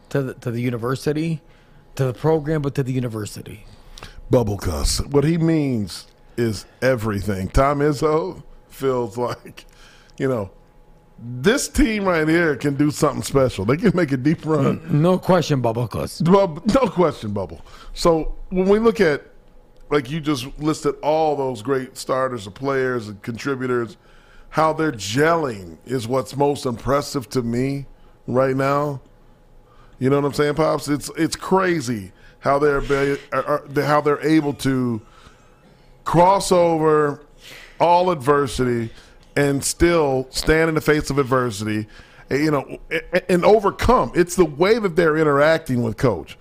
to the to the university, to the program, but to the university. Bubble cuss. What he means is everything. Tom Izzo feels like, you know, this team right here can do something special. They can make a deep run. No question, Bubble. cause Well, no question, Bubble. So when we look at, like you just listed all those great starters and players and contributors, how they're gelling is what's most impressive to me right now. You know what I'm saying, pops? It's it's crazy how they're be- are, are- how they're able to cross over all adversity and still stand in the face of adversity, you know, and, overcome. It's the way that they're interacting with coach.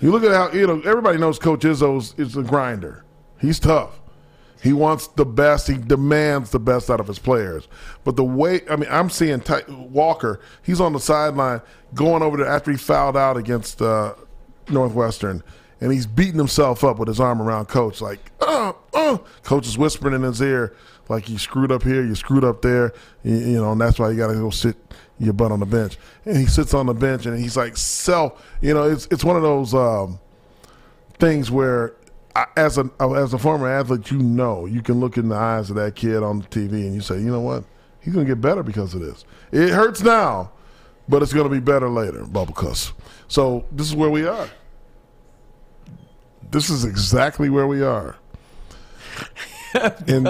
You look at how you know everybody knows Coach Izzo's is a grinder. He's tough. He wants the best. He demands the best out of his players. But the way I mean, I'm seeing Ty- Walker. He's on the sideline going over there after he fouled out against uh, Northwestern, and he's beating himself up with his arm around Coach. Like, uh, uh. Coach is whispering in his ear, like you screwed up here, you screwed up there. You, you know, and that's why you got to go sit your butt on the bench. And he sits on the bench, and he's like, self. You know, it's it's one of those. Um, things where I, as a as a former athlete, you know you can look in the eyes of that kid on the TV and you say, you know what, he's gonna get better because of this. It hurts now, but it's gonna be better later. Bubble cuss. So this is where we are. This is exactly where we are. <laughs> And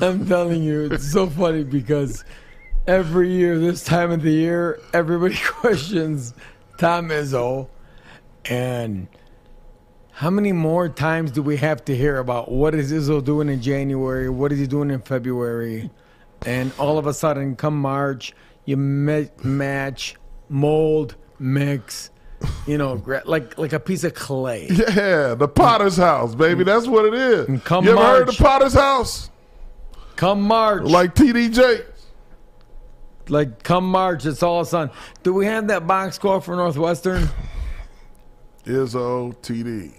I'm telling you, it's so funny because every year, this time of the year, everybody <laughs> questions Tom Izzo. And how many more times do we have to hear about what is Izzo doing in January? What is he doing in February? And all of a sudden, come March, you ma- match, mold, mix, you know, like like a piece of clay. <laughs> yeah, the Potter's house, baby. That's what it is. And come you ever heard of March- the Potter's house? Come March, Like TDJ. Like come March, it's all sun. Do we have that box score for Northwestern? Izzo TD.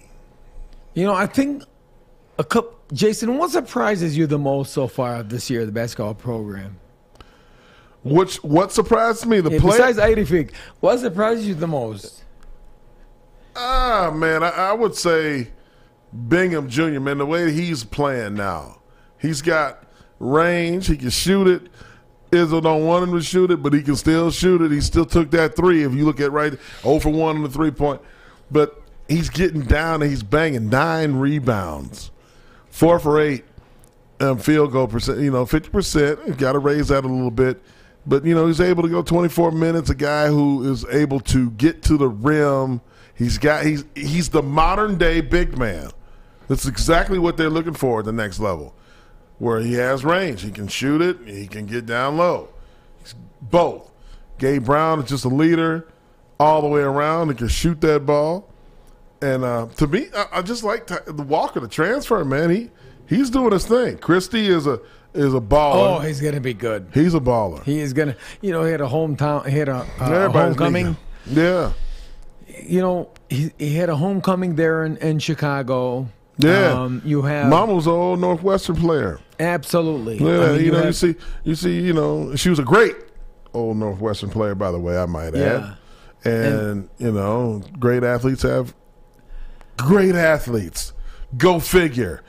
You know, I think a couple. Jason, what surprises you the most so far this year, the basketball program? Which what surprised me? The Yeah, play. besides Eidifig, what surprises you the most? Ah, man, I, I would say Bingham Jr., man, the way he's playing now. He's got range. He can shoot it. Izzo don't want him to shoot it, but he can still shoot it. He still took that three. If you look at right, 0 for 1 on the three point. But he's getting down and he's banging nine rebounds, four for eight um, field goal percent. You know, fifty percent. Got to raise that a little bit. But you know, he's able to go twenty four minutes. A guy who is able to get to the rim. He's got he's he's the modern day big man. That's exactly what they're looking for at the next level, where he has range. He can shoot it. He can get down low. He's both. Gabe Brown is just a leader all the way around. He can shoot that ball. And uh, to me, I, I just like Ty- the Walker, the transfer man. He he's doing his thing. Christie is a is a baller. Oh, he's gonna be good. he's a baller. He is gonna. You know, he had a hometown. He had a, uh, homecoming. Yeah, You know, he, he had a homecoming there in, in Chicago. yeah. Um, you have Mama was an old Northwestern player. absolutely. Yeah, I mean, you know, you see, you see, you know, she was a great old Northwestern player, by the way. I might Yeah. add, and, you know, great athletes have great athletes. Go figure.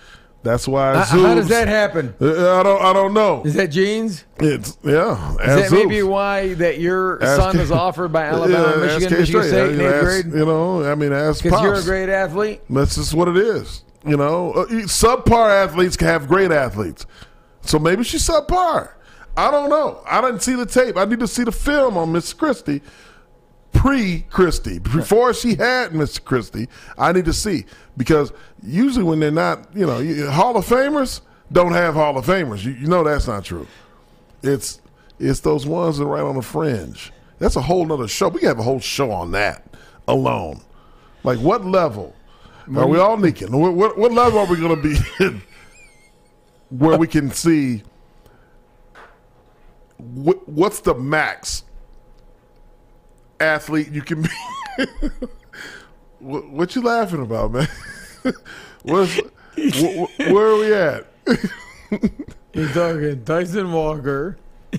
That's why. How- Zeus, how does that happen? Uh, I don't. I don't know. Is that genes? It's yeah. Is that maybe Zeus. why that your Ask- son is <laughs> offered by Alabama, Yeah, Michigan, ask Michigan. State, in You know, eighth grade? You know, I mean, ask Because you're a great athlete. That's just what it is. You know, uh, subpar athletes can have great athletes. So maybe she's subpar. I don't know. I didn't see the tape. I need to see the film on Miss Christie, pre Christie, before she had Miss Christie. I need to see because usually when they're not, you know, Hall of Famers don't have Hall of Famers. You, you know that's not true. It's it's those ones that are right on the fringe. That's a whole nother show. We have a whole show on that alone. Like what level are we all nicking? What, what, what level are we going to be <laughs> in where we can see what, what's the max athlete you can be? <laughs> what, what you laughing about, man? <laughs> What's, wh- wh- where are we at? <laughs> You're talking Tyson Walker.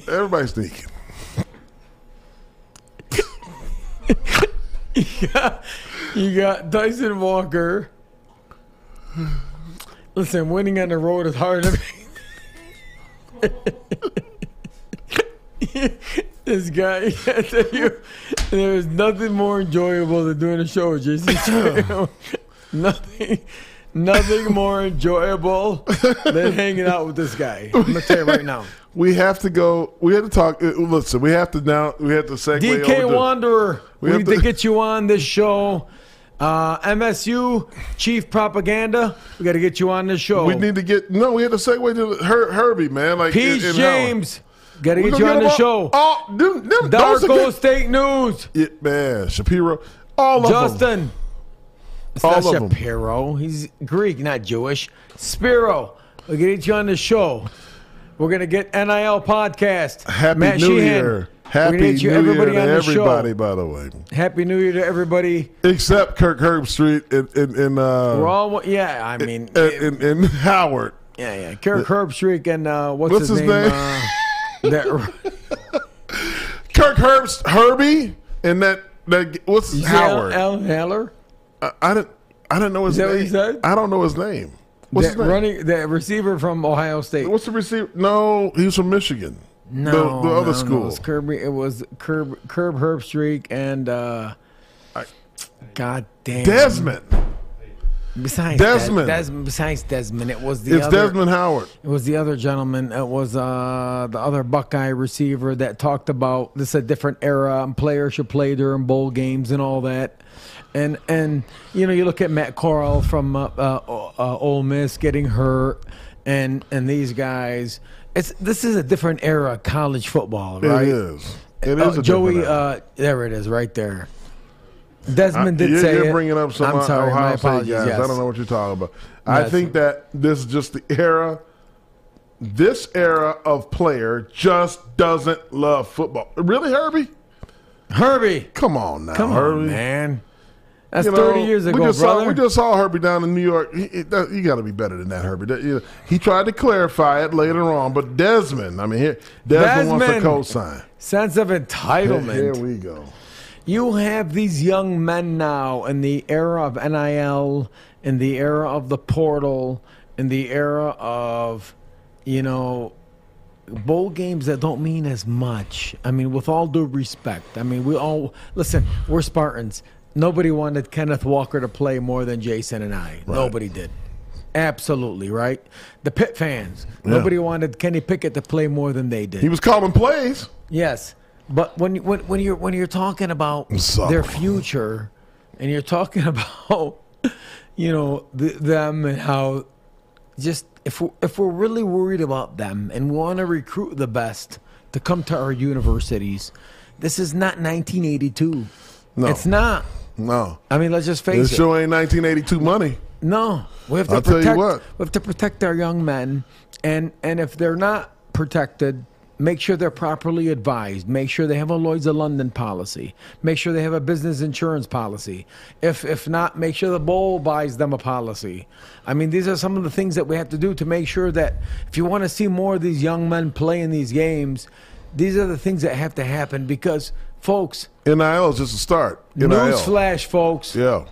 Everybody's sneaking. You got Tyson Walker. Listen, winning on the road is hard. This guy, <laughs> I tell you, there's nothing more enjoyable than doing a show with JC. <laughs> nothing, nothing more enjoyable than hanging out with this guy. <laughs> I'm gonna tell you right now. We have to go. We have to talk. uh, Listen, we have to now. We have to segue DK over to- Wanderer, we, we need to to- get you on this show. Uh, MSU chief propaganda, we got to get you on this show. We need to get no. We had to segue to Her, Herbie, man. Like Peach in- in James, got to get you on the show. All, them, them, Darko State News, Yeah, man, Shapiro, all of them. Justin. It's All not of 'em. Shapiro. He's Greek, not Jewish. Spiro, we're gonna get you on the show. We're gonna get NIL podcast. Happy Matt New Sheehan. Year. Happy gonna get you New everybody Year to on everybody, show. by the way. Happy New Year to everybody. Except Kirk Herbstreit in in, in uh We're all yeah. I mean, in, in, in Howard. yeah, yeah. Kirk Herbstreit and uh, what's, What's his name? Uh, that, <laughs> Kirk Herbst Herbie and that that what's say Howard. Al Heller. I, I didn't I didn't know his Is that name. what you said? I don't know his name. What's that his name? running the receiver from Ohio State. What's the receiver? No, he's from Michigan. No, the, the other no, school. No, it was Kirby. It was Curb Curb Herbstreit and uh, God damn Desmond. Besides Desmond. Des- Des- besides Desmond, it was the It's other. Desmond Howard. It was the other gentleman. It was uh, the other Buckeye receiver that talked about this is a different era and players should play during bowl games and all that. And and you know you look at Matt Corral from uh, uh, uh, Ole Miss getting hurt, and and these guys. It's this is a different era of college football, right? It is. It Uh, a Joey, different era. uh, there it is, right there. Desmond did you're, say you're it. bringing up some I'm uh, sorry, my Ohio State guys. Yes. I don't know what you're talking about. I think that this is just the era. This era of player just doesn't love football. Really, Herbie? Herbie, Come on now, come Herbie. on, man. That's You know, 30 years ago, we just brother. Saw, we just saw Herbie down in New York. He, he- that- you got to be better than that, Herbie. That- you he tried to clarify it later on, but Desmond, I mean, here Desmond, wants to Desmond. co-sign. Sense of Here, entitlement. here we go. You have these young men now in the era of NIL, in the era of the portal, in the era of, you know, bowl games that don't mean as much. I mean, with all due respect, I mean, we all listen. We're Spartans. Nobody wanted Kenneth Walker to play more than Jason and I. Nobody did. Absolutely, right? The Pitt fans. Nobody wanted Kenny Pickett to play more than they did. He was calling plays. Yes, but when when when you're when you're talking about their future, and you're talking <laughs> about you know the, them and how just if we if we're really worried about them and we want to recruit the best to come to our universities, this is not 1982. No. It's not. No. I mean, let's just face it. This it. show ain't 1982 money. No, we have to I'll tell you protect. what. We have to protect our young men, and and if they're not protected, make sure they're properly advised. Make sure they have a Lloyd's of London policy. Make sure they have a business insurance policy. If if not, make sure the bowl buys them a policy. I mean, these are some of the things that we have to do to make sure that if you want to see more of these young men play in these games, these are the things that have to happen because, folks. NIL is just a start. NIL. Newsflash, folks. Yeah.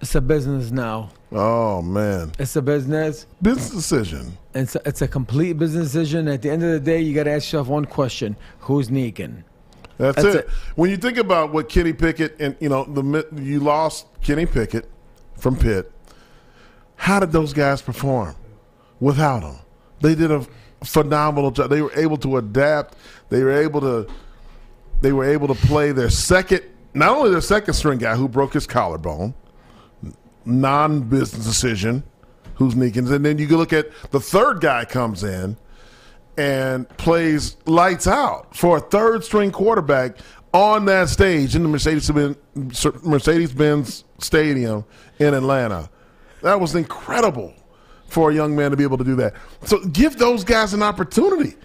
It's a business now. Oh man. It's a business. Business decision. It's a, it's a complete business decision. At the end of the day, you got to ask yourself one question: Who's Negan? That's, That's it. it. When you think about what Kenny Pickett and you know the you lost Kenny Pickett from Pitt. How did those guys perform without him? They did a phenomenal job. They were able to adapt. They were able to they were able to play their second not only their second string guy who broke his collarbone, non business decision, who's Neekins, and then you look at the third guy comes in and plays lights out for a third string quarterback on that stage in the Mercedes-Benz, Mercedes Benz Stadium in Atlanta. That was incredible for a young man to be able to do that. So give those guys an opportunity.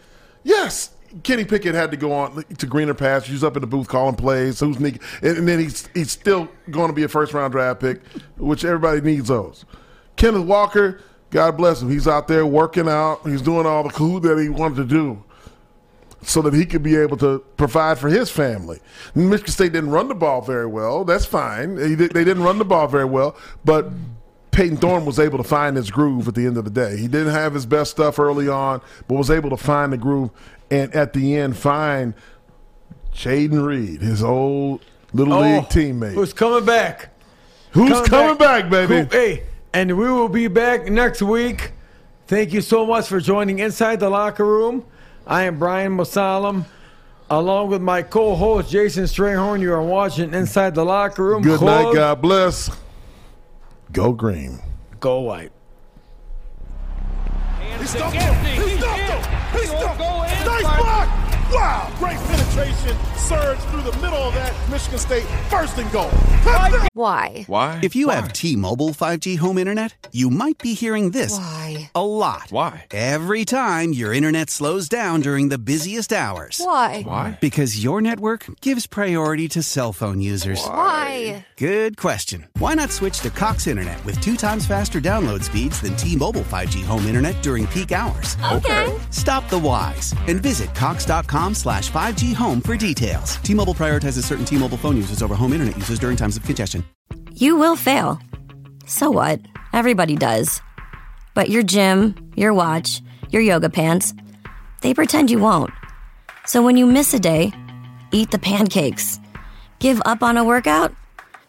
Yes, Kenny Pickett had to go on to greener pastures up in the booth calling plays. Who's Nick? And, then he's he's still going to be a first round draft pick, which everybody needs those. Kenneth Walker, God bless him, he's out there working out. He's doing all the cool that he wanted to do so that he could be able to provide for his family. Michigan State didn't run the ball very well. That's fine. They didn't run the ball very well, but Payton Thorne was able to find his groove at the end of the day. He didn't have his best stuff early on, but was able to find the groove and at the end find Jayden Reed, his old little oh, league teammate. Oh, Who's coming back? Who's coming, back, baby? Who- hey, and we will be back next week. Thank you so much for joining Inside the Locker Room. I am Brian Mosallam. Along with my co-host Jason Strayhorn, you are watching Inside the Locker Room. Good night, God bless. Go green. Go white. He stumped him. He stumped him. He stumped him. Nice block. Wow. Great penetration. Surge through the middle of that. Michigan State first and goal. Why? Why? If you have T-Mobile 5G home internet, you might be hearing this Why? a lot. Why? Every time your internet slows down during the busiest hours. Why? Why? Because your network gives priority to cell phone users. Why? Good question. Why not switch to Cox Internet with two times faster download speeds than T-Mobile 5G home internet during peak hours? Okay. Stop the whys and visit cox.com slash 5G home for details. T-Mobile prioritizes certain T-Mobile phone users over home internet users during times of congestion. You will fail. So what? Everybody does. But your gym, your watch, your yoga pants, they pretend you won't. So when you miss a day, eat the pancakes. Give up on a workout?